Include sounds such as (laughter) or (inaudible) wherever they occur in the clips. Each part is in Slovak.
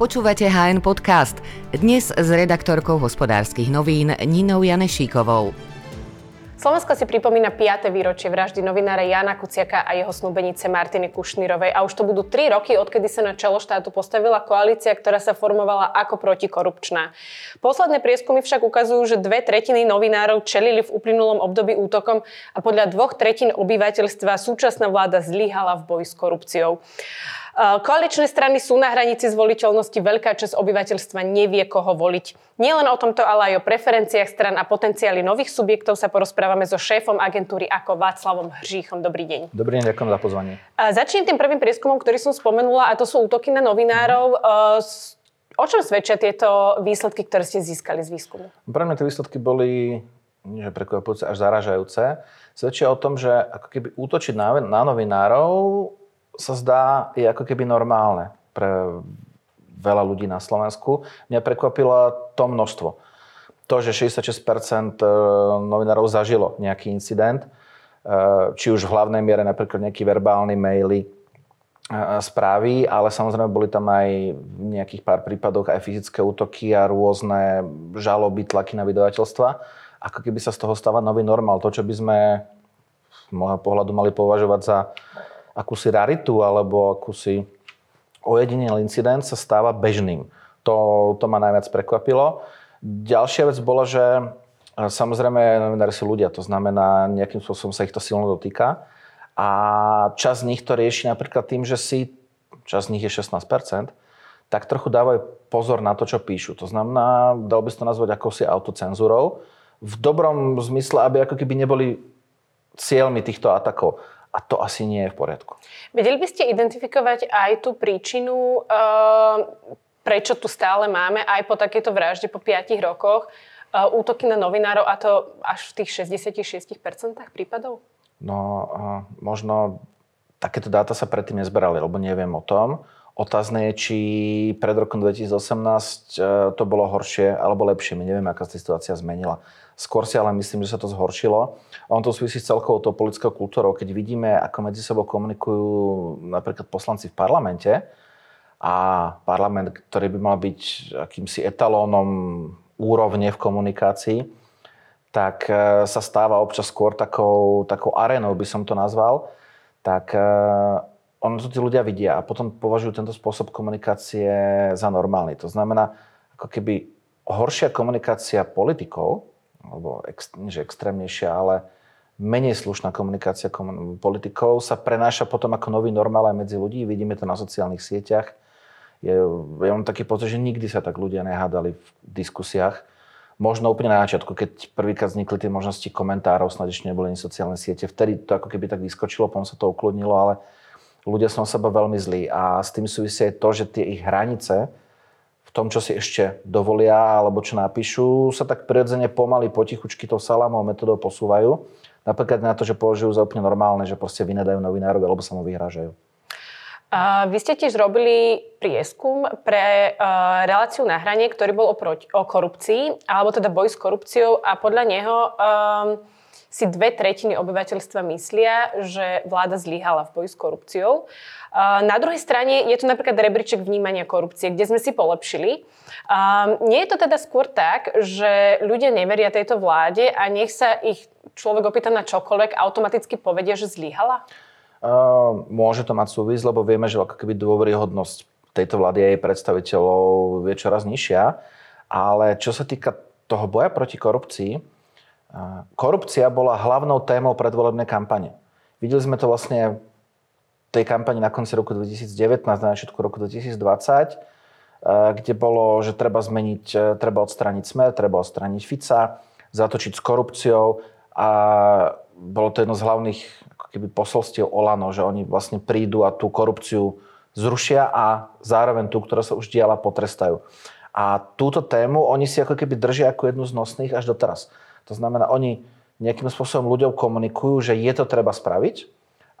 Počúvate HN Podcast. Dnes s redaktorkou hospodárskych novín Ninou Janešíkovou. Slovensko si pripomína 5. výročie vraždy novinára Jana Kuciaka a jeho snúbenice Martiny Kušnírovej a už to budú 3 roky, odkedy sa na čelo štátu postavila koalícia, ktorá sa formovala ako protikorupčná. Posledné prieskumy však ukazujú, že dve tretiny novinárov čelili v uplynulom období útokom a podľa dvoch tretín obyvateľstva súčasná vláda zlyhala v boji s korupciou. Koaličné strany sú na hranici zvoliteľnosti, veľká časť obyvateľstva nevie, koho voliť. Nielen o tomto, ale aj o preferenciách stran a potenciáli nových subjektov sa porozprávame so šéfom agentúry ako Václavom Hržíchom. Dobrý deň. Dobrý deň, ďakujem za pozvanie. Začnem tým prvým prieskumom, ktorý som spomenula, a to sú útoky na novinárov. O čom svedčia tieto výsledky, ktoré ste získali z výskumu? Pre mňa tie výsledky boli že prekvapujúce, až zaražajúce. Svedčia o tom, že ako keby útočiť na, na novinárov sa zdá, je ako keby normálne pre veľa ľudí na Slovensku. Mňa prekvapilo to množstvo. To, že 66% e, novinárov zažilo nejaký incident, e, či už v hlavnej miere napríklad nejaký verbálny maily, e, správy, ale samozrejme boli tam aj v nejakých pár prípadoch aj fyzické útoky a rôzne žaloby, tlaky na vydavateľstva. Ako keby sa z toho stáva nový normál. To, čo by sme z môjho pohľadu mali považovať za akúsi raritu alebo akúsi ojedinel incident sa stáva bežným. To, to ma najviac prekvapilo. Ďalšia vec bola, že e, samozrejme novinári sú ľudia, to znamená, nejakým spôsobom sa ich to silno dotýka. A čas z nich to rieši napríklad tým, že si, čas z nich je 16%, tak trochu dávajú pozor na to, čo píšu. To znamená, dal by si to nazvať akousi autocenzúrou, v dobrom zmysle, aby ako keby neboli cieľmi týchto atakov. A to asi nie je v poriadku. Vedeli by ste identifikovať aj tú príčinu, uh, prečo tu stále máme aj po takéto vražde po 5 rokoch uh, útoky na novinárov a to až v tých 66% prípadov? No, uh, možno takéto dáta sa predtým nezberali, lebo neviem o tom. Otázne je, či pred rokom 2018 to bolo horšie alebo lepšie. My nevieme, aká sa situácia zmenila. Skôr si ale myslím, že sa to zhoršilo. On to súvisí s celkovou tou politickou kultúrou. Keď vidíme, ako medzi sebou komunikujú napríklad poslanci v parlamente a parlament, ktorý by mal byť akýmsi etalónom úrovne v komunikácii, tak e, sa stáva občas skôr takou, takou arénou, by som to nazval. Tak e, ono to tí ľudia vidia a potom považujú tento spôsob komunikácie za normálny. To znamená, ako keby horšia komunikácia politikov, alebo ex, že extrémnejšia, ale menej slušná komunikácia komun- politikov sa prenáša potom ako nový normál aj medzi ľudí. Vidíme to na sociálnych sieťach. Je, ja mám taký pocit, že nikdy sa tak ľudia nehádali v diskusiách. Možno úplne na začiatku, keď prvýkrát vznikli tie možnosti komentárov, snad ešte neboli ani sociálne siete. Vtedy to ako keby tak vyskočilo, potom sa to ukludnilo, ale ľudia sú na seba veľmi zlí. A s tým súvisí aj to, že tie ich hranice, v tom, čo si ešte dovolia alebo čo napíšu, sa tak prirodzene pomaly potichučky tou salámou metodou posúvajú. Napríklad na to, že považujú za úplne normálne, že proste vynadajú novinárovi alebo sa mu vyhrážajú. Uh, vy ste tiež robili prieskum pre uh, reláciu na hranie, ktorý bol o, o korupcii, alebo teda boj s korupciou a podľa neho um, si dve tretiny obyvateľstva myslia, že vláda zlyhala v boji s korupciou. Na druhej strane je tu napríklad rebríček vnímania korupcie, kde sme si polepšili. Nie je to teda skôr tak, že ľudia neveria tejto vláde a nech sa ich človek opýta na čokoľvek, automaticky povedia, že zlyhala? Môže to mať súvis, lebo vieme, že ako keby dôveryhodnosť tejto vlády a jej predstaviteľov je čoraz nižšia. Ale čo sa týka toho boja proti korupcii, Korupcia bola hlavnou témou predvolebnej kampane. Videli sme to vlastne v tej kampani na konci roku 2019, na začiatku roku 2020, kde bolo, že treba zmeniť, e, treba odstrániť smer, treba odstrániť Fica, zatočiť s korupciou a bolo to jedno z hlavných ako keby posolstiev Olano, že oni vlastne prídu a tú korupciu zrušia a zároveň tú, ktorá sa už diala, potrestajú. A túto tému oni si ako keby držia ako jednu z nosných až doteraz. To znamená, oni nejakým spôsobom ľuďom komunikujú, že je to treba spraviť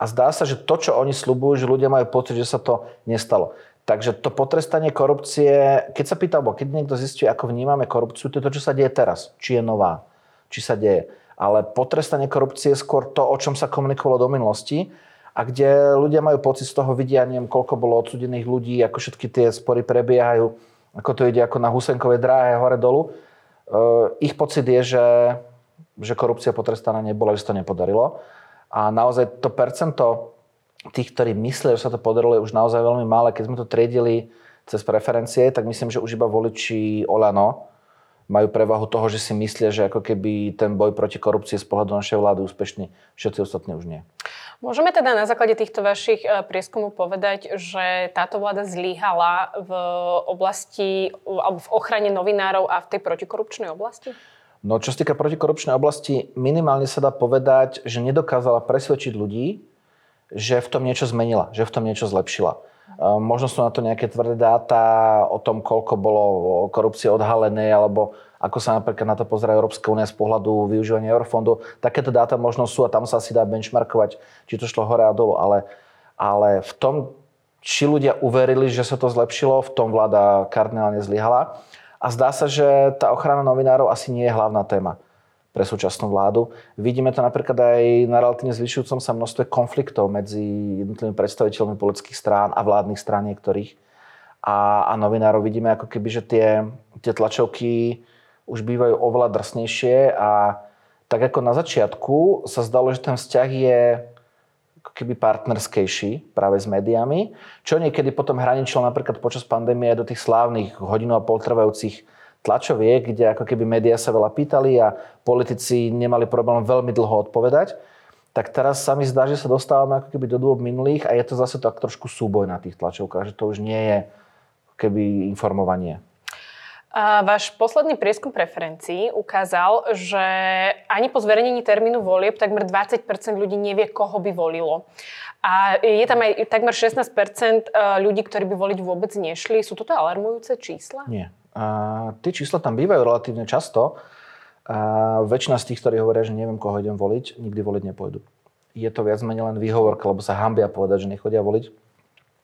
a zdá sa, že to, čo oni slúbujú, že ľudia majú pocit, že sa to nestalo. Takže to potrestanie korupcie, keď sa pýta, alebo keď niekto zistí, ako vnímame korupciu, to je to, čo sa deje teraz. Či je nová, či sa deje. Ale potrestanie korupcie je skôr to, o čom sa komunikovalo do minulosti. a kde ľudia majú pocit z toho, vidia, neviem, koľko bolo odsudených ľudí, ako všetky tie spory prebiehajú, ako to ide ako na Husenkovej dráhe hore dolu. Uh, ich pocit je, že, že korupcia potrestaná nebola, že sa to nepodarilo. A naozaj to percento tých, ktorí myslia, že sa to podarilo, je už naozaj veľmi malé. Keď sme to triedili cez preferencie, tak myslím, že už iba voliči Olano majú prevahu toho, že si myslia, že ako keby ten boj proti korupcii z pohľadu našej vlády úspešný, všetci ostatní už nie. Môžeme teda na základe týchto vašich e, prieskumov povedať, že táto vláda zlyhala v oblasti alebo v ochrane novinárov a v tej protikorupčnej oblasti? No čo sa týka protikorupčnej oblasti, minimálne sa dá povedať, že nedokázala presvedčiť ľudí, že v tom niečo zmenila, že v tom niečo zlepšila. Ehm, možno sú na to nejaké tvrdé dáta o tom, koľko bolo korupcie odhalené, alebo ako sa napríklad na to pozera Európska únia z pohľadu využívania eurofondov. Takéto dáta možno sú a tam sa asi dá benchmarkovať, či to šlo hore a dolu. Ale, ale v tom, či ľudia uverili, že sa to zlepšilo, v tom vláda kardinálne zlyhala. A zdá sa, že tá ochrana novinárov asi nie je hlavná téma pre súčasnú vládu. Vidíme to napríklad aj na relatívne zvyšujúcom sa množstve konfliktov medzi jednotlivými predstaviteľmi politických strán a vládnych strán niektorých a, a novinárov. Vidíme ako keby, že tie, tie tlačovky už bývajú oveľa drsnejšie a tak ako na začiatku sa zdalo, že ten vzťah je keby partnerskejší práve s médiami, čo niekedy potom hraničilo napríklad počas pandémie do tých slávnych hodinu a pol trvajúcich tlačoviek, kde ako keby médiá sa veľa pýtali a politici nemali problém veľmi dlho odpovedať, tak teraz sa mi zdá, že sa dostávame ako keby do dôb minulých a je to zase tak trošku súboj na tých tlačovkách, že to už nie je keby informovanie. A váš posledný prieskum preferencií ukázal, že ani po zverejnení termínu volieb takmer 20% ľudí nevie, koho by volilo. A je tam aj takmer 16 e, ľudí, ktorí by voliť vôbec nešli. Sú toto alarmujúce čísla? Nie. A tie čísla tam bývajú relatívne často. A väčšina z tých, ktorí hovoria, že neviem, koho idem voliť, nikdy voliť nepôjdu. Je to viac menej len výhovorka, lebo sa hambia povedať, že nechodia voliť.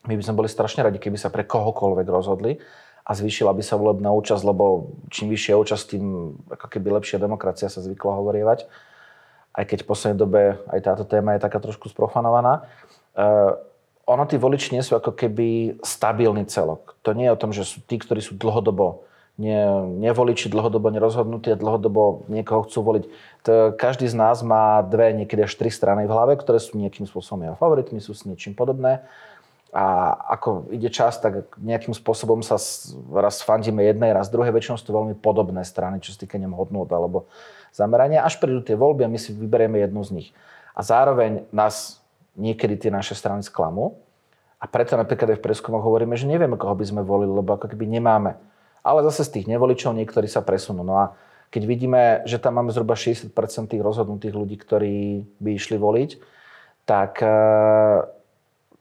My by sme boli strašne radi, keby sa pre kohokoľvek rozhodli a zvýšila by sa volebná účasť, lebo čím vyššia účasť, tým ako keby lepšia demokracia sa zvykla hovorievať. Aj keď v poslednej dobe aj táto téma je taká trošku sprofanovaná ono tí voliči nie sú ako keby stabilný celok. To nie je o tom, že sú tí, ktorí sú dlhodobo nie, nevoliči, dlhodobo nerozhodnutí a dlhodobo niekoho chcú voliť. To, každý z nás má dve, niekedy až tri strany v hlave, ktoré sú nejakým spôsobom jeho favoritmi, sú s niečím podobné. A ako ide čas, tak nejakým spôsobom sa raz fandíme jednej, raz druhej. Väčšinou sú to veľmi podobné strany, čo sa týka hodnot alebo zamerania. Až prídu tie voľby a my si vyberieme jednu z nich. A zároveň nás niekedy tie naše strany sklamú. A preto napríklad aj v preskumoch hovoríme, že nevieme, koho by sme volili, lebo ako keby nemáme. Ale zase z tých nevoličov niektorí sa presunú. No a keď vidíme, že tam máme zhruba 60% tých rozhodnutých ľudí, ktorí by išli voliť, tak e,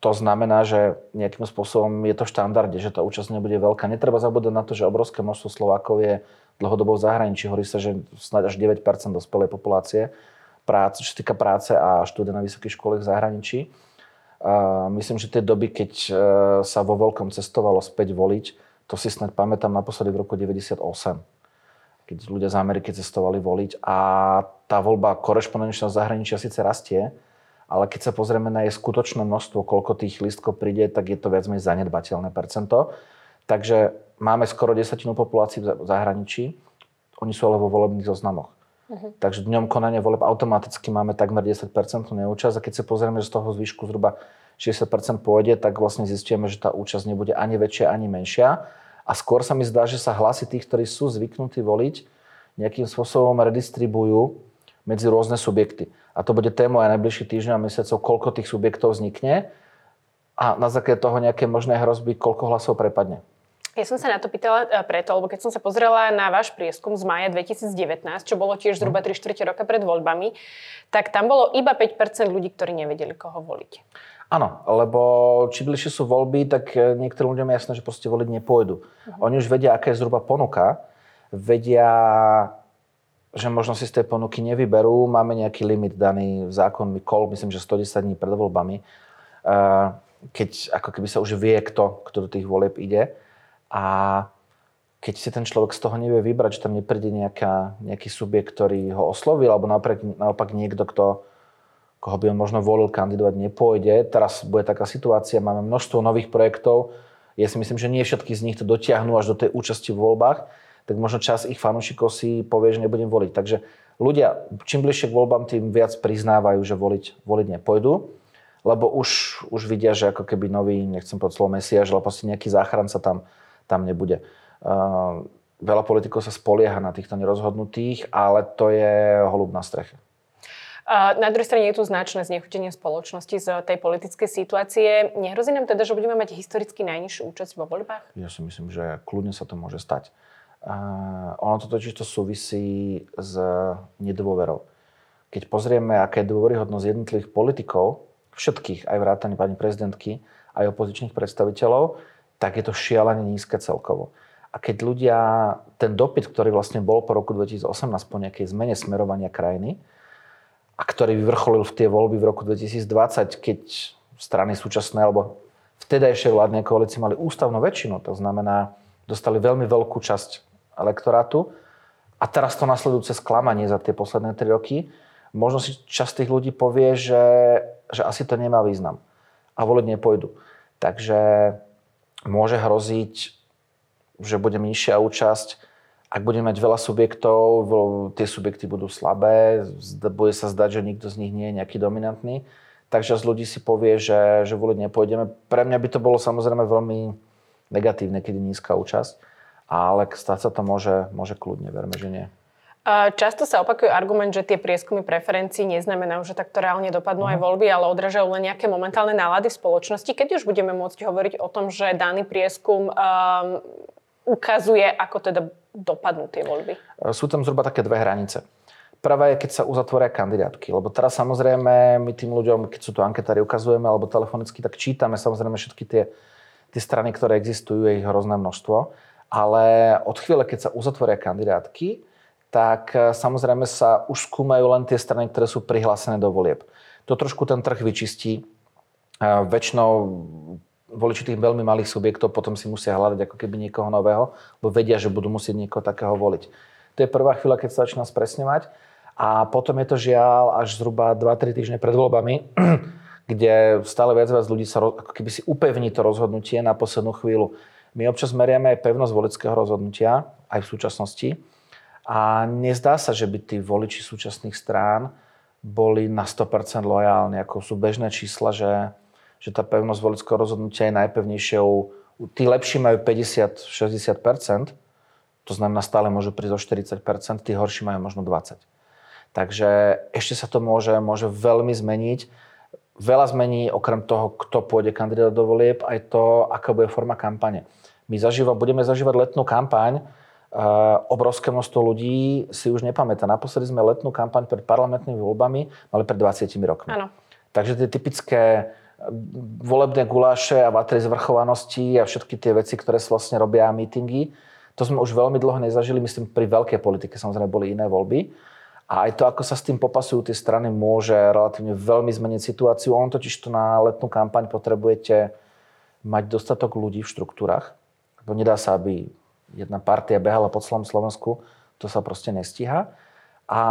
to znamená, že nejakým spôsobom je to v štandarde, že tá účasť nebude veľká. Netreba zabúdať na to, že obrovské množstvo Slovákov je dlhodobo v zahraničí. Hovorí sa, že snáď až 9% dospelej populácie práce, čo sa týka práce a štúdia na vysokých školách v zahraničí. A myslím, že tie doby, keď e, sa vo veľkom cestovalo späť voliť, to si snad pamätám naposledy v roku 98, keď ľudia z Ameriky cestovali voliť a tá voľba korešpondenčného zahraničia síce rastie, ale keď sa pozrieme na jej skutočné množstvo, koľko tých lístkov príde, tak je to viac menej zanedbateľné percento. Takže máme skoro desatinu populácií v zahraničí, oni sú ale vo volebných zoznamoch. Uh-huh. Takže dňom konania voleb automaticky máme takmer 10% neúčasť a keď sa pozrieme, že z toho zvyšku zhruba 60% pôjde, tak vlastne zistíme, že tá účasť nebude ani väčšia, ani menšia. A skôr sa mi zdá, že sa hlasy tých, ktorí sú zvyknutí voliť, nejakým spôsobom redistribujú medzi rôzne subjekty. A to bude téma aj najbližších týždňov a mesiacov, koľko tých subjektov vznikne a na základe toho nejaké možné hrozby, koľko hlasov prepadne. Ja som sa na to pýtala e, preto, lebo keď som sa pozrela na váš prieskum z maja 2019, čo bolo tiež zhruba 3 čtvrte roka pred voľbami, tak tam bolo iba 5% ľudí, ktorí nevedeli, koho voliť. Áno, lebo či bližšie sú voľby, tak e, niektorým ľuďom je jasné, že proste voliť nepôjdu. Uh-huh. Oni už vedia, aká je zhruba ponuka, vedia, že možno si z tej ponuky nevyberú, máme nejaký limit daný zákonmi kol, myslím, že 110 dní pred voľbami, e, keď ako keby sa už vie, kto, kto do tých volieb ide. A keď si ten človek z toho nevie vybrať, že tam nepríde nejaká, nejaký subjekt, ktorý ho oslovil, alebo naopak, naopak niekto, kto, koho by on možno volil kandidovať, nepôjde. Teraz bude taká situácia, máme množstvo nových projektov. Ja si myslím, že nie všetky z nich to dotiahnu až do tej účasti v voľbách, tak možno čas ich fanúšikov si povie, že nebudem voliť. Takže ľudia, čím bližšie k voľbám, tým viac priznávajú, že voliť, voliť nepôjdu, lebo už, už vidia, že ako keby nový, nechcem povedať slovo mesiaž, ale proste nejaký záchranca tam, tam nebude. Uh, veľa politikov sa spolieha na týchto nerozhodnutých, ale to je holub na streche. Na druhej strane je tu značné znechutenie spoločnosti z tej politickej situácie. Nehrozí nám teda, že budeme mať historicky najnižšiu účasť vo voľbách? Ja si myslím, že kľudne sa to môže stať. Ono to totiž to súvisí s nedôverou. Keď pozrieme, aká je dôveryhodnosť jednotlivých politikov, všetkých, aj vrátane pani prezidentky, aj opozičných predstaviteľov, tak je to šialene nízke celkovo. A keď ľudia, ten dopyt, ktorý vlastne bol po roku 2018 po nejakej zmene smerovania krajiny, a ktorý vyvrcholil v tie voľby v roku 2020, keď strany súčasné alebo vtedajšie vládne koalície mali ústavnú väčšinu, to znamená, dostali veľmi veľkú časť elektorátu. A teraz to nasledujúce sklamanie za tie posledné tri roky, možno si časť tých ľudí povie, že, že asi to nemá význam a voliť nepôjdu. Takže môže hroziť, že bude nižšia účasť, ak budeme mať veľa subjektov, tie subjekty budú slabé, bude sa zdať, že nikto z nich nie je nejaký dominantný, takže z ľudí si povie, že, že voliť nepôjdeme. Pre mňa by to bolo samozrejme veľmi negatívne, keď je nízka účasť, ale stať sa to môže, môže kľudne, verme, že nie. Často sa opakuje argument, že tie prieskumy preferencií neznamenajú, že takto reálne dopadnú uh-huh. aj mhm. voľby, ale odražajú len nejaké momentálne nálady v spoločnosti. Keď už budeme môcť hovoriť o tom, že daný prieskum um, ukazuje, ako teda dopadnú tie voľby? Sú tam zhruba také dve hranice. Prvá je, keď sa uzatvoria kandidátky. Lebo teraz samozrejme my tým ľuďom, keď sú to anketári ukazujeme alebo telefonicky, tak čítame samozrejme všetky tie, tie strany, ktoré existujú, je ich hrozné množstvo. Ale od chvíle, keď sa uzatvoria kandidátky, tak e, samozrejme sa už skúmajú len tie strany, ktoré sú prihlásené do volieb. To trošku ten trh vyčistí. E, väčšinou voliči tých veľmi malých subjektov potom si musia hľadať ako keby niekoho nového, lebo vedia, že budú musieť niekoho takého voliť. To je prvá chvíľa, keď sa začína spresňovať. A potom je to žiaľ až zhruba 2-3 týždne pred voľbami, (clears throat) kde stále viac viac ľudí sa ako keby si upevní to rozhodnutie na poslednú chvíľu. My občas meriame aj pevnosť volického rozhodnutia, aj v súčasnosti. A nezdá sa, že by tí voliči súčasných strán boli na 100% lojálni, ako sú bežné čísla, že že tá pevnosť volického rozhodnutia je najpevnejšou. Tí lepší majú 50-60%, to znamená stále môžu prísť o 40%, tí horší majú možno 20%. Takže ešte sa to môže, môže veľmi zmeniť. Veľa zmení okrem toho, kto pôjde kandidát do volieb, aj to, aká bude forma kampane. My zažíva, budeme zažívať letnú kampaň, Uh, obrovské množstvo ľudí si už nepamätá. Naposledy sme letnú kampaň pred parlamentnými voľbami mali pred 20 rokmi. Ano. Takže tie typické volebné guláše a vatry zvrchovanosti a všetky tie veci, ktoré sa vlastne robia a mítingy. To sme už veľmi dlho nezažili, myslím, pri veľkej politike samozrejme boli iné voľby. A aj to, ako sa s tým popasujú tie strany, môže relatívne veľmi zmeniť situáciu. On totiž to na letnú kampaň potrebujete mať dostatok ľudí v štruktúrach. Lebo nedá sa, aby jedna partia behala po celom Slovensku. To sa proste nestíha. A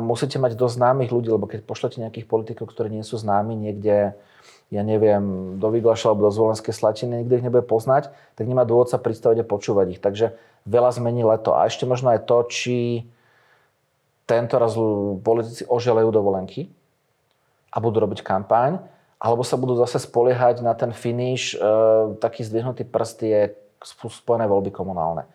musíte mať dosť známych ľudí, lebo keď pošlete nejakých politikov, ktorí nie sú známi niekde ja neviem, do Vyglaša alebo do Zvolenskej Slatiny, nikto ich nebude poznať, tak nemá dôvod sa pristavať a počúvať ich. Takže veľa zmení leto. A ešte možno aj to, či tento raz politici oželejú dovolenky a budú robiť kampaň, alebo sa budú zase spoliehať na ten finish, e, taký zdvihnutý prst je spojené voľby komunálne.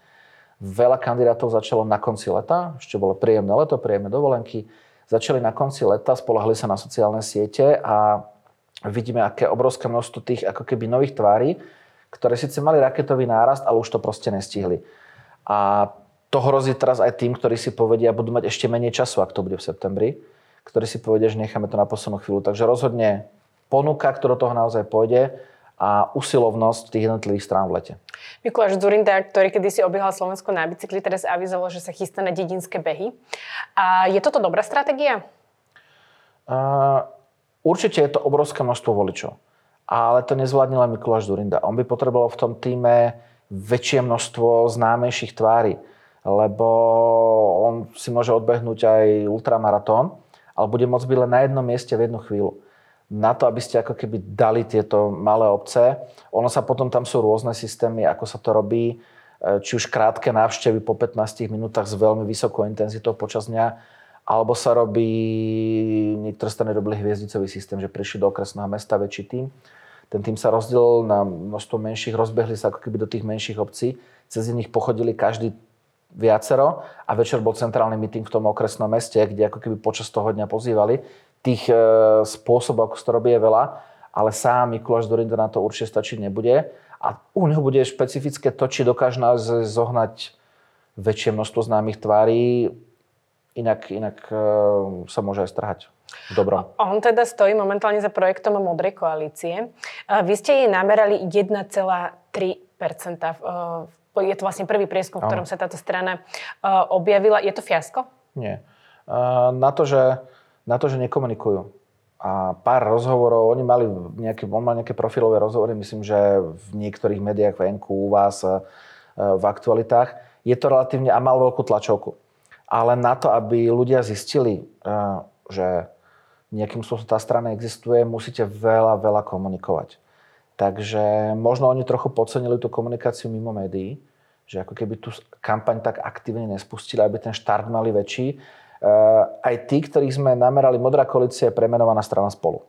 Veľa kandidátov začalo na konci leta, ešte bolo príjemné leto, príjemné dovolenky, začali na konci leta, spolahli sa na sociálne siete a vidíme, aké obrovské množstvo tých ako keby nových tvári, ktoré síce mali raketový nárast, ale už to proste nestihli. A to hrozí teraz aj tým, ktorí si povedia, budú mať ešte menej času, ak to bude v septembri, ktorí si povedia, že necháme to na poslednú chvíľu. Takže rozhodne ponuka, ktorá toho naozaj pôjde a usilovnosť tých jednotlivých strán v lete. Mikuláš Zurinda, ktorý kedysi obiehal Slovensko na bicykli, teraz avizoval, že sa chystá na dedinské behy. A je toto dobrá stratégia? Uh, Určite je to obrovské množstvo voličov. Ale to nezvládne len Mikuláš Zurinda. On by potreboval v tom týme väčšie množstvo známejších tvári, lebo on si môže odbehnúť aj ultramaratón ale bude môcť byť len na jednom mieste v jednu chvíľu. Na to, aby ste ako keby dali tieto malé obce, ono sa potom, tam sú rôzne systémy, ako sa to robí, e, či už krátke návštevy po 15 minútach s veľmi vysokou intenzitou počas dňa, alebo sa robí, niektoré strany robili hviezdicový systém, že prišli do okresného mesta väčší tým. Ten tým sa rozdelil na množstvo menších, rozbehli sa ako keby do tých menších obcí, cez nich pochodili každý viacero a večer bol centrálny meeting v tom okresnom meste, kde ako keby počas toho dňa pozývali. Tých e, spôsobov, ako sa to robí, je veľa, ale sám Mikuláš Dorinda na to určite stačiť nebude. A u neho bude špecifické to, či dokáže nás zohnať väčšie množstvo známych tvári, inak, inak e, sa môže aj strhať. Dobro. On teda stojí momentálne za projektom Modrej koalície. Vy ste jej namerali 1,3% v je to vlastne prvý prieskum, v ktorom sa táto strana objavila. Je to fiasko? Nie. Na, to, že, na to, že nekomunikujú. A pár rozhovorov, oni mali nejaké, on mal nejaké profilové rozhovory, myslím, že v niektorých médiách venku, u vás, uh, v aktualitách. Je to relatívne, a mal veľkú tlačovku. Ale na to, aby ľudia zistili, uh, že nejakým spôsobom tá strana existuje, musíte veľa, veľa komunikovať. Takže možno oni trochu podcenili tú komunikáciu mimo médií, že ako keby tú kampaň tak aktívne nespustili, aby ten štart mali väčší. Uh, aj tí, ktorých sme namerali, Modrá koalícia je premenovaná strana spolu.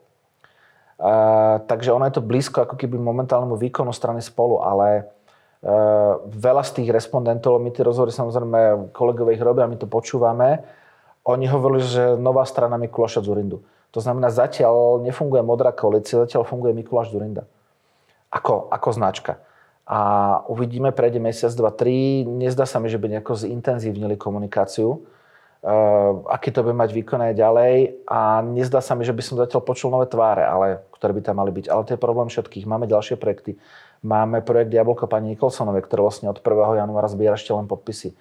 Uh, takže ono je to blízko ako keby momentálnemu výkonu strany spolu, ale uh, veľa z tých respondentov, my tie rozhovory samozrejme kolegovia ich robia, my to počúvame, oni hovorili, že nová strana Mikuláša Zurindu. To znamená, zatiaľ nefunguje Modrá koalícia, zatiaľ funguje Mikuláš Zurinda ako, ako značka. A uvidíme, prejde mesiac, dva, tri. Nezdá sa mi, že by nejako zintenzívnili komunikáciu. Uh, aký to bude mať výkon aj ďalej. A nezdá sa mi, že by som zatiaľ počul nové tváre, ale, ktoré by tam mali byť. Ale to je problém všetkých. Máme ďalšie projekty. Máme projekt Jablko pani Nikolsonovej, ktorý vlastne od 1. januára zbiera ešte len podpisy.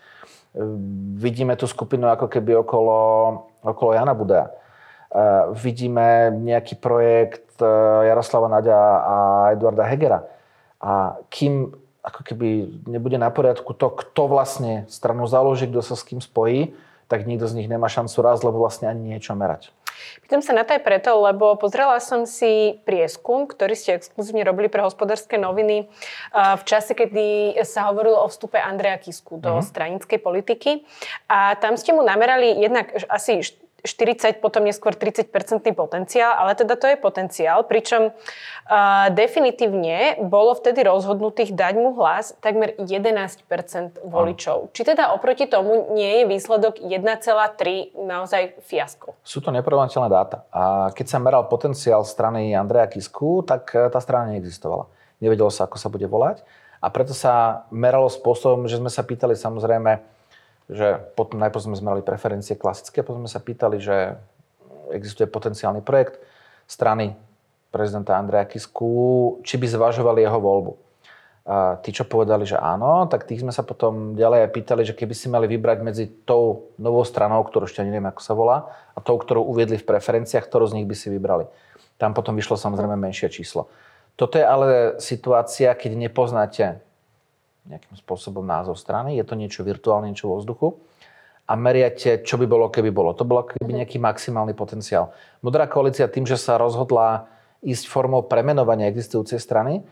Uh, vidíme tú skupinu ako keby okolo, okolo Jana Budea. Uh, vidíme nejaký projekt Jaroslava Naďa a Eduarda Hegera. A kým ako keby nebude na poriadku to, kto vlastne stranu založí, kto sa s kým spojí, tak nikto z nich nemá šancu raz, lebo vlastne ani niečo merať. Pýtam sa na to aj preto, lebo pozrela som si prieskum, ktorý ste exkluzívne robili pre hospodárske noviny e, v čase, kedy sa hovorilo o vstupe Andreja Kisku do mm-hmm. stranickej politiky. A tam ste mu namerali jednak asi 40, potom neskôr 30-percentný potenciál, ale teda to je potenciál, pričom uh, definitívne bolo vtedy rozhodnutých dať mu hlas takmer 11% voličov. Či teda oproti tomu nie je výsledok 1,3 naozaj fiasko? Sú to neporovnateľné dáta. A keď sa meral potenciál strany Andreja Kisku, tak e, tá strana neexistovala. Nevedelo sa, ako sa bude volať. A preto sa meralo spôsobom, že sme sa pýtali samozrejme, že potom najprv sme zmerali preferencie klasické, potom sme sa pýtali, že existuje potenciálny projekt strany prezidenta Andreja Kisku, či by zvažovali jeho voľbu. A tí, čo povedali, že áno, tak tých sme sa potom ďalej aj pýtali, že keby si mali vybrať medzi tou novou stranou, ktorú ešte neviem, ako sa volá, a tou, ktorú uviedli v preferenciách, ktorú z nich by si vybrali. Tam potom vyšlo samozrejme menšie číslo. Toto je ale situácia, keď nepoznáte nejakým spôsobom názov strany, je to niečo virtuálne, niečo vo vzduchu a meriate, čo by bolo, keby bolo. To bolo keby mhm. nejaký maximálny potenciál. Modrá koalícia tým, že sa rozhodla ísť formou premenovania existujúcej strany,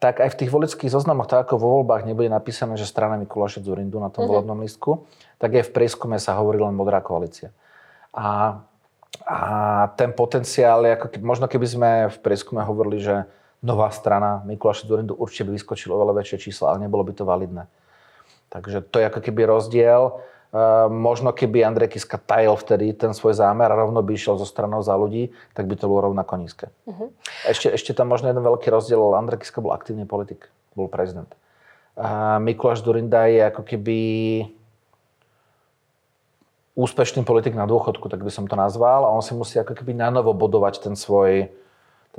tak aj v tých volických zoznamoch, tak ako vo voľbách nebude napísané, že strana Mikuláša Zurindu na tom uh-huh. volebnom listku, tak aj v prieskume sa hovorí len Modrá koalícia. A, a ten potenciál, ako možno keby sme v prieskume hovorili, že nová strana Mikuláša Zurindu určite by vyskočilo oveľa väčšie číslo, ale nebolo by to validné. Takže to je ako keby rozdiel. Uh, možno keby Andrej Kiska tajil vtedy ten svoj zámer a rovno by išiel zo stranou za ľudí, tak by to bolo rovnako nízke. Uh-huh. Ešte, ešte tam možno jeden veľký rozdiel. Andrej Kiska bol aktívny politik, bol prezident. Uh, Mikuláš Durinda je ako keby úspešný politik na dôchodku, tak by som to nazval. A on si musí ako keby na novo bodovať ten svoj,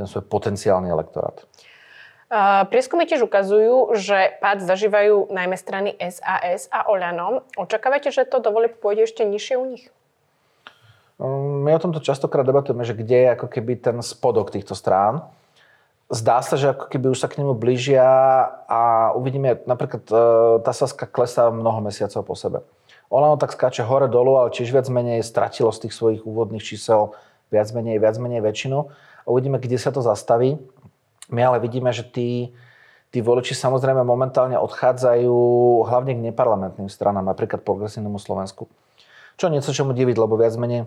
ten svoj potenciálny elektorát. Prieskumy tiež ukazujú, že pád zažívajú najmä strany SAS a Oľano. Očakávate, že to dovolí pôjde ešte nižšie u nich? Um, my o tomto častokrát debatujeme, že kde je ako keby ten spodok týchto strán. Zdá sa, že ako keby už sa k nemu blížia a uvidíme, napríklad e, tá Saska klesá mnoho mesiacov po sebe. Olano tak skáče hore dolu, ale tiež viac menej stratilo z tých svojich úvodných čísel viac menej, viac menej väčšinu. A uvidíme, kde sa to zastaví. My ale vidíme, že tí, tí voliči samozrejme momentálne odchádzajú hlavne k neparlamentným stranám, napríklad progresívnemu Slovensku. Čo niečo, čo mu diviť, lebo viac menej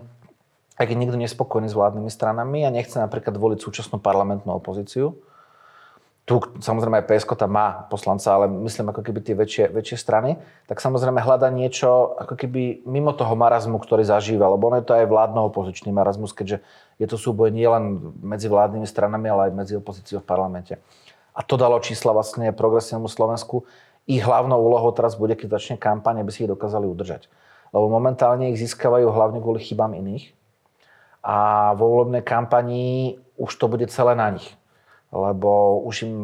ak je niekto nespokojný s vládnymi stranami a nechce napríklad voliť súčasnú parlamentnú opozíciu, tu samozrejme aj PSK tam má poslanca, ale myslím ako keby tie väčšie, väčšie strany, tak samozrejme hľada niečo ako keby mimo toho marazmu, ktorý zažíva, lebo ono je to aj vládno-opozičný marazmus, keďže je to súboj nielen medzi vládnymi stranami, ale aj medzi opozíciou v parlamente. A to dalo čísla vlastne progresívnemu Slovensku. Ich hlavnou úlohou teraz bude, keď začne kampaň, aby si ich dokázali udržať. Lebo momentálne ich získavajú hlavne kvôli chybám iných. A vo volebnej kampanii už to bude celé na nich lebo už im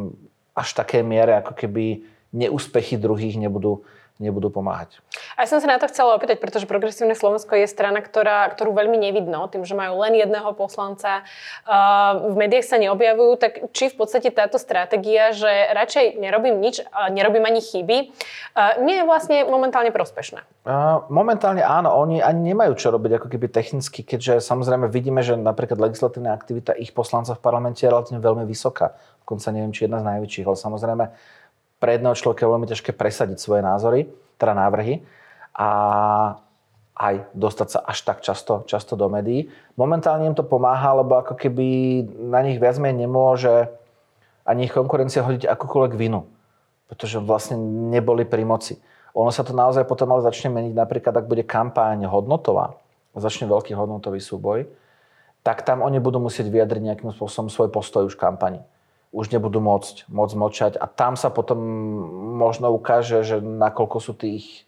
až také miere ako keby neúspechy druhých nebudú, nebudú pomáhať. A ja som sa na to chcela opýtať, pretože Progresívne Slovensko je strana, ktorá, ktorú veľmi nevidno, tým, že majú len jedného poslanca, v médiách sa neobjavujú, tak či v podstate táto stratégia, že radšej nerobím nič, nerobím ani chyby, nie je vlastne momentálne prospešná? Momentálne áno, oni ani nemajú čo robiť ako keby technicky, keďže samozrejme vidíme, že napríklad legislatívna aktivita ich poslancov v parlamente je relatívne veľmi vysoká. Dokonca neviem, či jedna z najväčších, ale samozrejme pre jedného človeka je veľmi ťažké presadiť svoje názory, teda návrhy a aj dostať sa až tak často, často do médií. Momentálne im to pomáha, lebo ako keby na nich viac menej nemôže ani ich konkurencia hodiť akúkoľvek vinu, pretože vlastne neboli pri moci. Ono sa to naozaj potom ale začne meniť, napríklad ak bude kampáň hodnotová, začne veľký hodnotový súboj, tak tam oni budú musieť vyjadriť nejakým spôsobom svoj postoj už kampani už nebudú môcť, môcť mlčať a tam sa potom možno ukáže, že nakoľko sú tých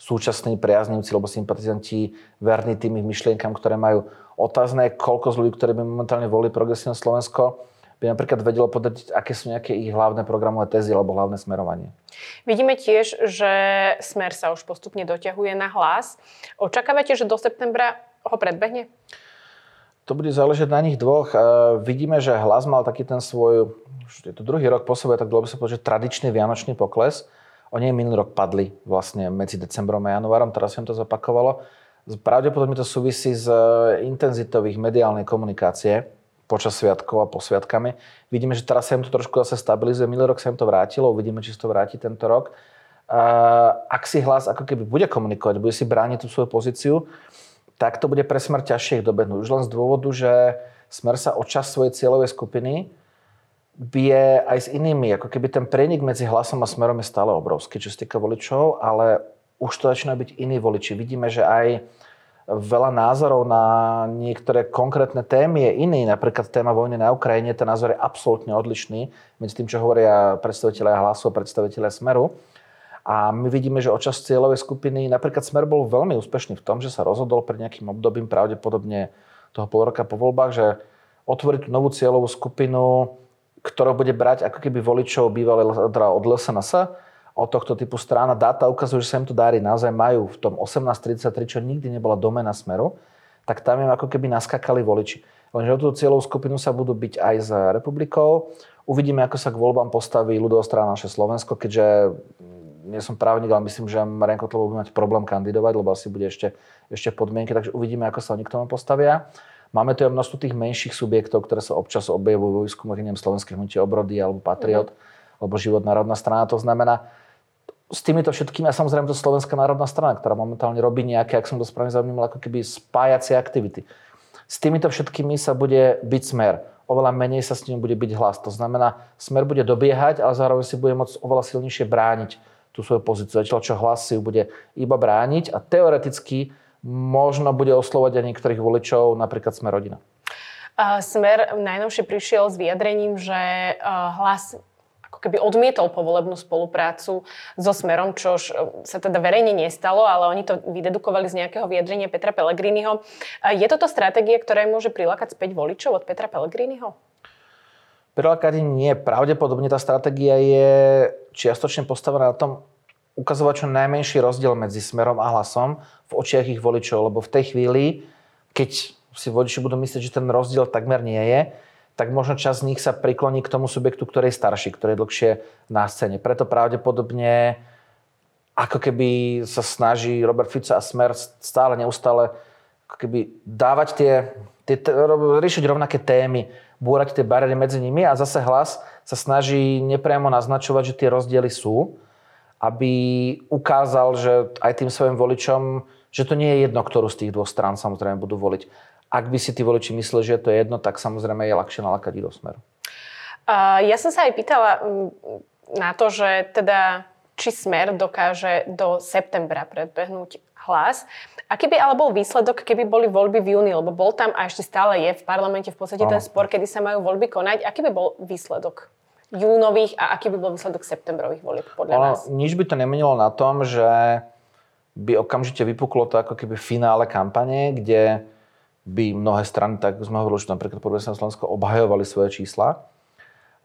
súčasní priaznivci alebo sympatizanti verní tým ich myšlienkam, ktoré majú otázne, koľko z ľudí, ktorí by momentálne volili progresívne Slovensko, by napríklad vedelo podať, aké sú nejaké ich hlavné programové tezy alebo hlavné smerovanie. Vidíme tiež, že smer sa už postupne doťahuje na hlas. Očakávate, že do septembra ho predbehne? To bude záležať na nich dvoch. Vidíme, že hlas mal taký ten svoj, už je to druhý rok po sebe, tak dlho by sa povedať, že tradičný vianočný pokles. Oni minulý rok padli vlastne medzi decembrom a januárom, teraz sa to zapakovalo. Pravdepodobne to súvisí s e, intenzitou ich mediálnej komunikácie počas sviatkov a po sviatkami. Vidíme, že teraz sa im to trošku zase stabilizuje. Minulý rok sa im to vrátilo, uvidíme, či sa to vráti tento rok. Ak si hlas ako keby bude komunikovať, bude si brániť tú svoju pozíciu, tak to bude pre Smer ťažšie ich dobehnúť. Už len z dôvodu, že Smer sa o čas svojej cieľovej skupiny bije aj s inými. Ako keby ten prenik medzi hlasom a Smerom je stále obrovský, čo sa týka voličov, ale už to začínajú byť iní voliči. Vidíme, že aj veľa názorov na niektoré konkrétne témy je iný. Napríklad téma vojny na Ukrajine, ten názor je absolútne odlišný medzi tým, čo hovoria predstaviteľia hlasu a predstaviteľia Smeru. A my vidíme, že očas cieľovej skupiny, napríklad Smer bol veľmi úspešný v tom, že sa rozhodol pred nejakým obdobím, pravdepodobne toho pol roka po voľbách, že otvorí tú novú cieľovú skupinu, ktorá bude brať ako keby voličov bývalé teda od LSNS, od tohto typu strán a dáta ukazujú, že sa im to darí. Naozaj majú v tom 1833, čo nikdy nebola domena Smeru, tak tam im ako keby naskakali voliči. Lenže o tú cieľovú skupinu sa budú byť aj s republikou. Uvidíme, ako sa k voľbám postaví ľudová strana naše Slovensko, keďže nie som právnik, ale myslím, že Marian Kotlovo bude mať problém kandidovať, lebo asi bude ešte, ešte podmienky, takže uvidíme, ako sa oni k tomu postavia. Máme tu aj množstvo tých menších subjektov, ktoré sa občas objavujú vo výskumoch, neviem, Slovenské hnutie obrody alebo Patriot, mm. alebo Život národná strana. To znamená, s týmito všetkými, a samozrejme to Slovenská národná strana, ktorá momentálne robí nejaké, ak som to správne zaujímal, ako keby spájacie aktivity. S týmito všetkými sa bude byť smer. Oveľa menej sa s nimi bude byť hlas. To znamená, smer bude dobiehať, ale zároveň si bude môcť oveľa silnejšie brániť tú svoju pozíciu. Zatiaľ, čo hlas si ju bude iba brániť a teoreticky možno bude oslovať aj niektorých voličov, napríklad sme rodina. Smer najnovšie prišiel s vyjadrením, že hlas ako keby odmietol povolebnú spoluprácu so Smerom, čo sa teda verejne nestalo, ale oni to vydedukovali z nejakého vyjadrenia Petra Pellegriniho. Je toto stratégia, ktorá môže prilákať späť voličov od Petra Pellegriniho? Prilákať nie. Pravdepodobne tá stratégia je čiastočne postavená na tom, ukazovať čo najmenší rozdiel medzi smerom a hlasom v očiach ich voličov, lebo v tej chvíli, keď si voliči budú myslieť, že ten rozdiel takmer nie je, tak možno čas z nich sa prikloní k tomu subjektu, ktorý je starší, ktorý je dlhšie na scéne. Preto pravdepodobne ako keby sa snaží Robert Fico a Smer stále neustále ako keby dávať tie riešiť rovnaké témy, búrať tie bariéry medzi nimi a zase hlas sa snaží nepriamo naznačovať, že tie rozdiely sú, aby ukázal, že aj tým svojim voličom, že to nie je jedno, ktorú z tých dvoch strán samozrejme budú voliť. Ak by si tí voliči mysleli, že je to jedno, tak samozrejme je ľahšie nalakať do smeru. Uh, ja som sa aj pýtala na to, že teda či Smer dokáže do septembra predbehnúť hlas. Aký by ale bol výsledok, keby boli voľby v júni, lebo bol tam a ešte stále je v parlamente v podstate ten spor, kedy sa majú voľby konať. Aký by bol výsledok júnových a aký by bol výsledok septembrových volieb podľa ono, vás? Nič by to nemenilo na tom, že by okamžite vypuklo to ako keby finále kampane, kde by mnohé strany, tak sme hovorili, že napríklad Progresívne Slovensko obhajovali svoje čísla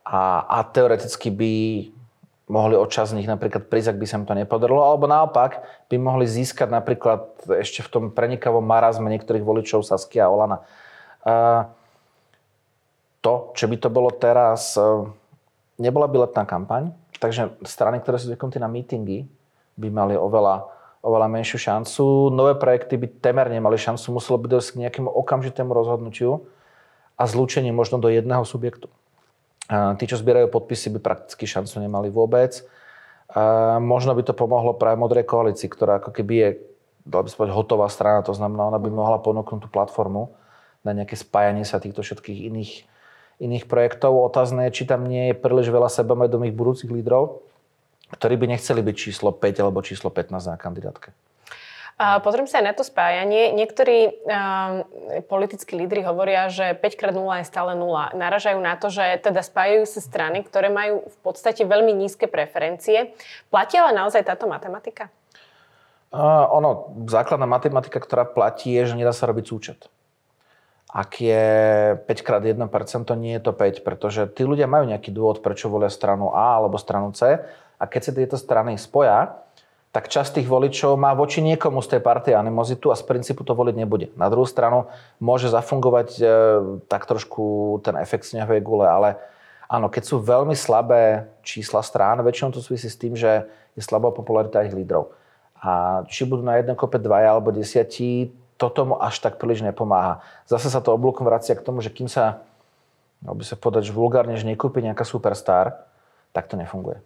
a, a teoreticky by mohli od z nich napríklad prísť, ak by sa im to nepodarilo, alebo naopak by mohli získať napríklad ešte v tom prenikavom marazme niektorých voličov Saskia a Olana. To, čo by to bolo teraz, nebola by letná kampaň, takže strany, ktoré sú zvyknutí na mítingy, by mali oveľa, oveľa menšiu šancu. Nové projekty by temer nemali šancu, muselo by dojsť k nejakému okamžitému rozhodnutiu a zlúčenie možno do jedného subjektu. Tí, čo zbierajú podpisy, by prakticky šancu nemali vôbec. Možno by to pomohlo práve Modrej koalícii, ktorá ako keby je, dalo by sa hotová strana, to znamená, ona by mohla ponúknuť tú platformu na nejaké spájanie sa týchto všetkých iných, iných projektov. Otázne je, či tam nie je príliš veľa sebavedomých budúcich lídrov, ktorí by nechceli byť číslo 5 alebo číslo 15 na kandidátke. Pozriem sa aj na to spájanie. Niektorí um, politickí lídry hovoria, že 5x0 je stále 0. Naražajú na to, že teda spájajú sa strany, ktoré majú v podstate veľmi nízke preferencie. Platí ale naozaj táto matematika? Uh, ono, základná matematika, ktorá platí, je, že nedá sa robiť súčet. Ak je 5 x 1%, nie je to 5, pretože tí ľudia majú nejaký dôvod, prečo volia stranu A alebo stranu C. A keď sa tieto strany spoja, tak časť tých voličov má voči niekomu z tej partie animozitu a z princípu to voliť nebude. Na druhú stranu môže zafungovať e, tak trošku ten efekt snehovej gule, ale áno, keď sú veľmi slabé čísla strán, väčšinou to súvisí s tým, že je slabá popularita ich lídrov. A či budú na jednom kope dvaja alebo desiatí, to tomu až tak príliš nepomáha. Zase sa to oblúkom vracia k tomu, že kým sa, by sa povedať, že vulgárne, že nekúpi nejaká superstar, tak to nefunguje.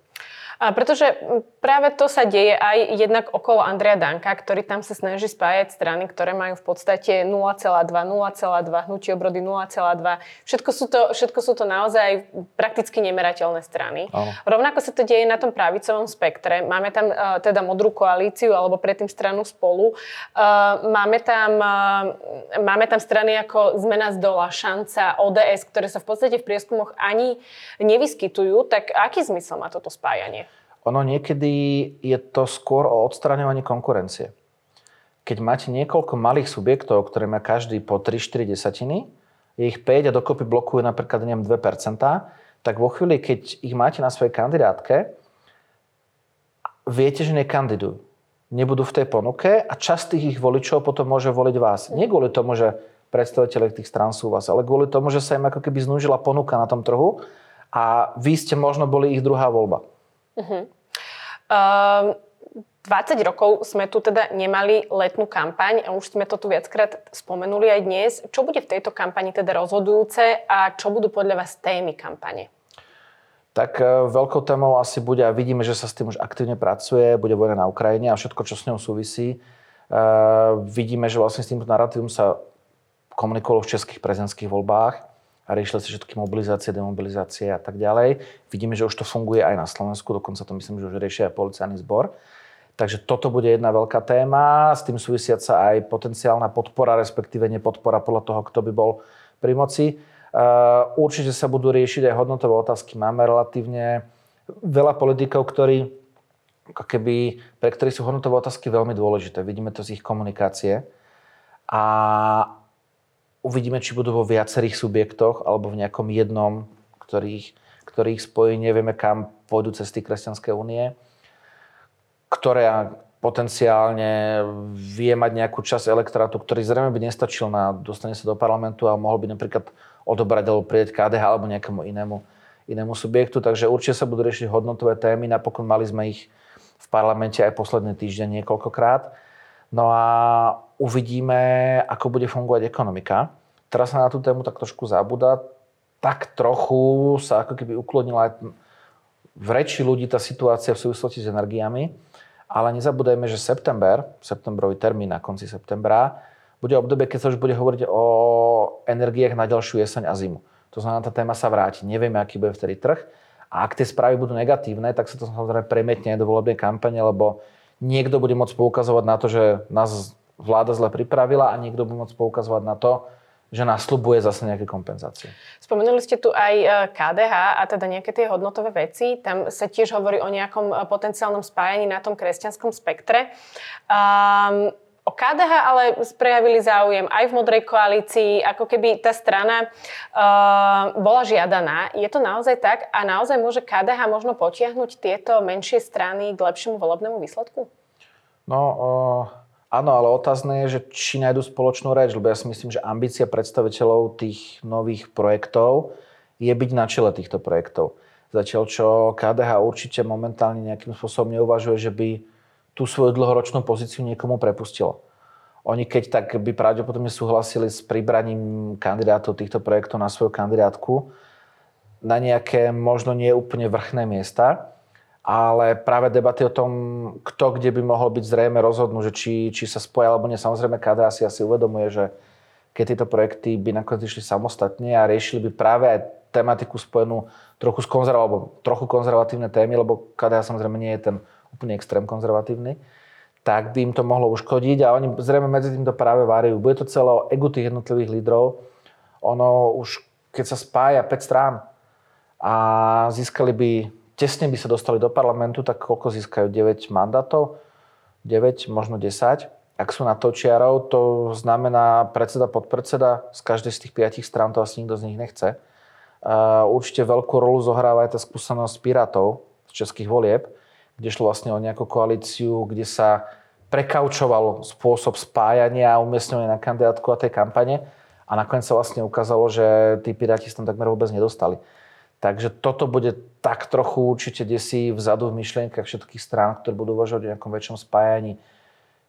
Pretože práve to sa deje aj jednak okolo Andrea Danka, ktorý tam sa snaží spájať strany, ktoré majú v podstate 0,2, 0,2, hnutie obrody 0,2. Všetko sú, to, všetko sú to naozaj prakticky nemerateľné strany. Aho. Rovnako sa to deje na tom pravicovom spektre. Máme tam uh, teda modrú koalíciu alebo predtým stranu spolu. Uh, máme, tam, uh, máme tam strany ako Zmena z dola, Šanca, ODS, ktoré sa v podstate v prieskumoch ani nevyskytujú. Tak aký zmysel má toto spájanie? Ono niekedy je to skôr o odstraňovaní konkurencie. Keď máte niekoľko malých subjektov, ktoré má každý po 3-4 desatiny, je ich 5 a dokopy blokujú napríklad neviem, 2%, tak vo chvíli, keď ich máte na svojej kandidátke, viete, že nekandidujú. Nebudú v tej ponuke a časť tých ich voličov potom môže voliť vás. Nie kvôli tomu, že predstaviteľe tých strán sú vás, ale kvôli tomu, že sa im ako keby znúžila ponuka na tom trhu a vy ste možno boli ich druhá voľba. Uh-huh. Uh, 20 rokov sme tu teda nemali letnú kampaň a už sme to tu viackrát spomenuli aj dnes. Čo bude v tejto kampani teda rozhodujúce a čo budú podľa vás témy kampane? Tak e, veľkou témou asi bude, a vidíme, že sa s tým už aktívne pracuje, bude vojna na Ukrajine a všetko, čo s ňou súvisí. Uh, vidíme, že vlastne s týmto narratívom sa komunikovalo v českých prezidentských voľbách a riešili sa všetky mobilizácie, demobilizácie a tak ďalej. Vidíme, že už to funguje aj na Slovensku, dokonca to myslím, že už riešia aj policajný zbor. Takže toto bude jedna veľká téma, s tým súvisiaca aj potenciálna podpora, respektíve nepodpora podľa toho, kto by bol pri moci. Určite sa budú riešiť aj hodnotové otázky. Máme relatívne veľa politikov, ktorí, keby, pre ktorých sú hodnotové otázky veľmi dôležité. Vidíme to z ich komunikácie. A Uvidíme, či budú vo viacerých subjektoch alebo v nejakom jednom, ktorých, ktorých spojí. Nevieme, kam pôjdu cesty Kresťanskej únie, ktoré potenciálne vie mať nejakú časť elektrátu, ktorý zrejme by nestačil na dostane sa do parlamentu a mohol by napríklad odobrať alebo prijať KDH alebo nejakému inému, inému subjektu. Takže určite sa budú riešiť hodnotové témy. Napokon mali sme ich v parlamente aj posledný týždeň niekoľkokrát. No a uvidíme, ako bude fungovať ekonomika. Teraz sa na tú tému tak trošku zabúda. Tak trochu sa ako keby uklonila v reči ľudí tá situácia v súvislosti s energiami. Ale nezabúdajme, že september, septembrový termín na konci septembra, bude obdobie, keď sa už bude hovoriť o energiách na ďalšiu jeseň a zimu. To znamená, tá téma sa vráti. Nevieme, aký bude vtedy trh. A ak tie správy budú negatívne, tak sa to samozrejme premietne do volebnej kampane, lebo niekto bude môcť poukazovať na to, že nás vláda zle pripravila a niekto bude môcť poukazovať na to, že nasľubuje zase nejaké kompenzácie. Spomenuli ste tu aj e, KDH a teda nejaké tie hodnotové veci. Tam sa tiež hovorí o nejakom e, potenciálnom spájaní na tom kresťanskom spektre. Um, o KDH ale prejavili záujem aj v Modrej koalícii, ako keby tá strana uh, bola žiadaná. Je to naozaj tak a naozaj môže KDH možno potiahnuť tieto menšie strany k lepšiemu volebnému výsledku? No, uh, áno, ale otázne je, že či nájdu spoločnú reč, lebo ja si myslím, že ambícia predstaviteľov tých nových projektov je byť na čele týchto projektov. Zatiaľ, čo KDH určite momentálne nejakým spôsobom neuvažuje, že by tú svoju dlhoročnú pozíciu niekomu prepustilo. Oni keď tak by pravdepodobne súhlasili s pribraním kandidátov týchto projektov na svoju kandidátku na nejaké možno nie úplne vrchné miesta, ale práve debaty o tom, kto kde by mohol byť zrejme rozhodnú, že či, či sa spoja alebo nie. Samozrejme, KDA si asi uvedomuje, že keď tieto projekty by nakoniec išli samostatne a riešili by práve aj tematiku spojenú trochu, s konzerv- alebo trochu konzervatívne témy, lebo KDA samozrejme nie je ten úplne extrém konzervatívny, tak by im to mohlo uškodiť a oni zrejme medzi tým to práve várijú. Bude to celé o egu tých jednotlivých lídrov. Ono už, keď sa spája 5 strán a získali by, tesne by sa dostali do parlamentu, tak koľko získajú? 9 mandátov? 9, možno 10. Ak sú na točiarov, to znamená predseda, podpredseda z každej z tých piatich strán, to asi nikto z nich nechce. Určite veľkú rolu zohráva aj tá skúsenosť Pirátov z českých volieb, kde šlo vlastne o nejakú koalíciu, kde sa prekaučoval spôsob spájania a umiestňovania na kandidátku a tej kampane a nakoniec sa vlastne ukázalo, že tí Piráti sa tam takmer vôbec nedostali. Takže toto bude tak trochu určite desí vzadu v myšlienkach všetkých strán, ktoré budú uvažovať o nejakom väčšom spájaní.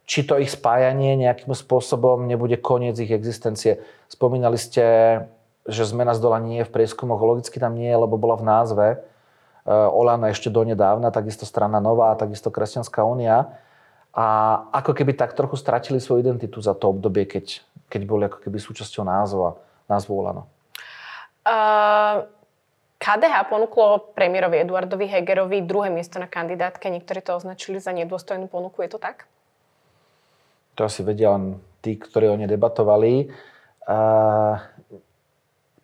Či to ich spájanie nejakým spôsobom nebude koniec ich existencie. Spomínali ste, že zmena z dola nie je v prieskumoch, logicky tam nie je, lebo bola v názve. Eh, Olano ešte donedávna, takisto strana Nová, takisto Kresťanská únia. A ako keby tak trochu stratili svoju identitu za to obdobie, keď, keď boli ako keby súčasťou názva, názvu Olano. Uh... KDH ponúklo premiérovi Eduardovi Hegerovi druhé miesto na kandidátke. Niektorí to označili za nedôstojnú ponuku. Je to tak? To asi vedia len tí, ktorí o ne debatovali.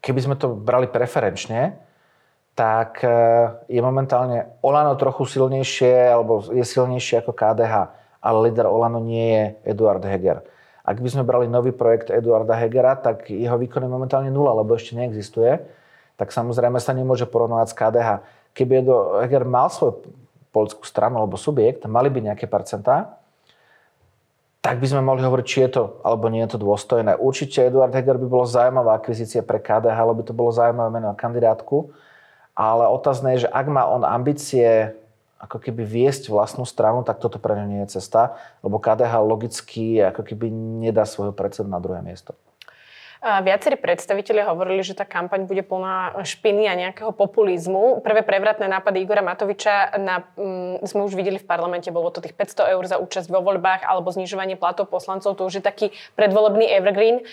Keby sme to brali preferenčne, tak e, je momentálne Olano trochu silnejšie, alebo je silnejšie ako KDH, ale líder Olano nie je Eduard Heger. Ak by sme brali nový projekt Eduarda Hegera, tak jeho výkon je momentálne nula, lebo ešte neexistuje. Tak samozrejme sa nemôže porovnávať s KDH. Keby Edo Heger mal svoju politickú stranu alebo subjekt, mali by nejaké percentá, tak by sme mohli hovoriť, či je to alebo nie je to dôstojné. Určite Eduard Heger by bolo zaujímavá akvizícia pre KDH, lebo by to bolo zaujímavé meno kandidátku ale otázne je, že ak má on ambície ako keby viesť vlastnú stranu, tak toto pre ňa nie je cesta, lebo KDH logicky ako keby nedá svojho predsedu na druhé miesto. Viacerí predstavitelia hovorili, že tá kampaň bude plná špiny a nejakého populizmu. Prvé prevratné nápady Igora Matoviča na, um, sme už videli v parlamente, bolo to tých 500 eur za účasť vo voľbách alebo znižovanie platov poslancov, to už je taký predvolebný evergreen.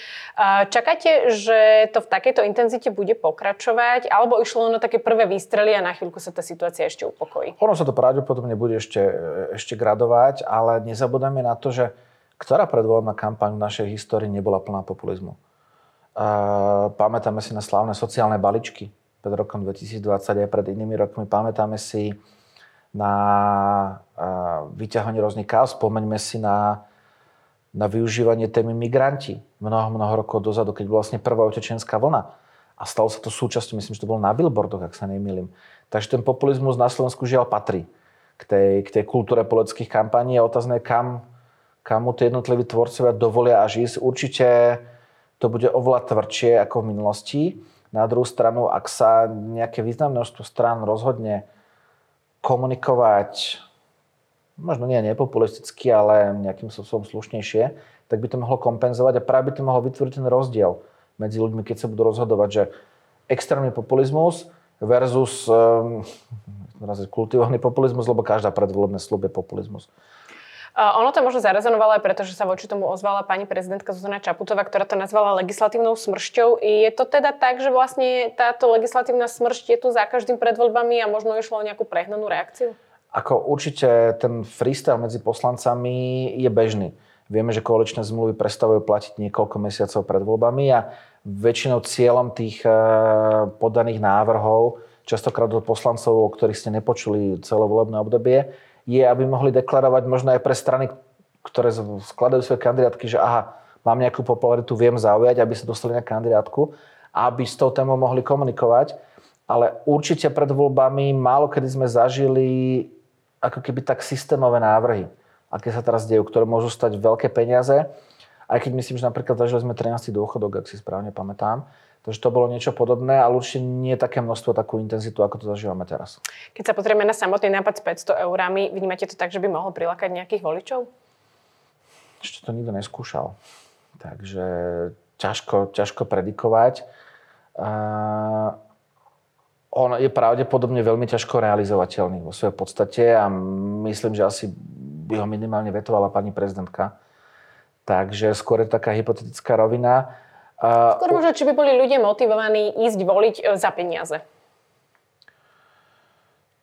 Čakáte, že to v takejto intenzite bude pokračovať alebo išlo na také prvé výstrely a na chvíľku sa tá situácia ešte upokojí? Ono sa to pravdepodobne bude ešte, ešte gradovať, ale nezabudajme na to, že ktorá predvolebná kampaň v našej histórii nebola plná populizmu. Pamätáme si na slávne sociálne baličky pred rokom 2020 aj pred inými rokmi. Pamätáme si na vyťahovanie rôznych káv, spomeňme si na, na využívanie témy migranti mnoho, mnoho rokov dozadu, keď bola vlastne prvá utečenská vlna. A stalo sa to súčasťou, myslím, že to bolo na billboardoch, ak sa nemýlim. Takže ten populizmus na Slovensku žiaľ patrí k tej, k tej kultúre politických kampaní a otázne kam, kam mu tie jednotliví tvorcovia dovolia až ísť. Určite to bude oveľa tvrdšie ako v minulosti. Na druhú stranu, ak sa nejaké významné množstvo strán rozhodne komunikovať možno nie nepopulisticky, ale nejakým spôsobom slušnejšie, tak by to mohlo kompenzovať a práve by to mohlo vytvoriť ten rozdiel medzi ľuďmi, keď sa budú rozhodovať, že extrémny populizmus versus (laughs) um, kultivovaný populizmus, lebo každá predvolebná slub je populizmus. Ono to možno zarezonovalo aj preto, že sa voči tomu ozvala pani prezidentka Zuzana Čaputová, ktorá to nazvala legislatívnou smršťou. Je to teda tak, že vlastne táto legislatívna smršť je tu za každým pred a možno išlo o nejakú prehnanú reakciu? Ako určite ten freestyle medzi poslancami je bežný. Vieme, že koaličné zmluvy prestavujú platiť niekoľko mesiacov pred voľbami a väčšinou cieľom tých eh, podaných návrhov, častokrát od poslancov, o ktorých ste nepočuli celé volebné obdobie, je, aby mohli deklarovať možno aj pre strany, ktoré skladajú svoje kandidátky, že aha, mám nejakú popularitu, viem zaujať, aby sa dostali na kandidátku, aby s tou témou mohli komunikovať. Ale určite pred voľbami málo kedy sme zažili ako keby tak systémové návrhy, aké sa teraz dejú, ktoré môžu stať veľké peniaze. Aj keď myslím, že napríklad zažili sme 13. dôchodok, ak si správne pamätám. Takže to bolo niečo podobné, ale určite nie také množstvo, takú intenzitu, ako to zažívame teraz. Keď sa pozrieme na samotný nápad s 500 eurami, vnímate to tak, že by mohol prilákať nejakých voličov? Ešte to nikto neskúšal. Takže ťažko, ťažko predikovať. Uh, on je pravdepodobne veľmi ťažko realizovateľný vo svojej podstate a myslím, že asi by ho minimálne vetovala pani prezidentka. Takže skôr je to taká hypotetická rovina. Skôr možno, či by boli ľudia motivovaní ísť voliť e, za peniaze.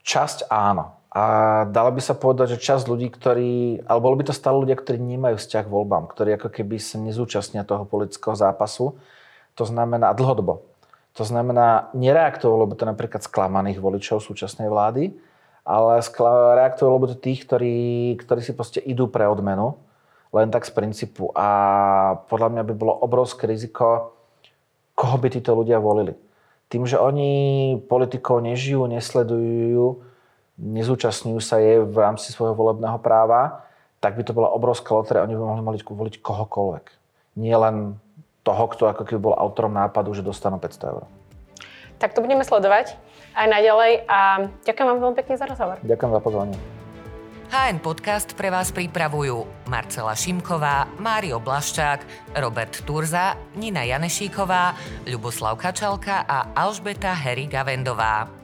Časť áno. A dalo by sa povedať, že časť ľudí, ktorí, alebo bolo by to stále ľudia, ktorí nemajú vzťah k voľbám, ktorí ako keby sa nezúčastnia toho politického zápasu, to znamená dlhodobo. To znamená, nereaktujú, lebo to napríklad sklamaných voličov súčasnej vlády, ale reaktujú, lebo to tých, ktorí, ktorí si proste idú pre odmenu len tak z princípu. A podľa mňa by bolo obrovské riziko, koho by títo ľudia volili. Tým, že oni politikov nežijú, nesledujú, nezúčastňujú sa jej v rámci svojho volebného práva, tak by to bola obrovská loteria. Oni by mohli voliť, voliť kohokoľvek. Nie len toho, kto ako keby bol autorom nápadu, že dostanú 500 eur. Tak to budeme sledovať aj naďalej a ďakujem vám veľmi pekne za rozhovor. Ďakujem za pozvanie. HN Podcast pre vás pripravujú Marcela Šimková, Mário Blaščák, Robert Turza, Nina Janešíková, Ľuboslav Kačalka a Alžbeta Heri Gavendová.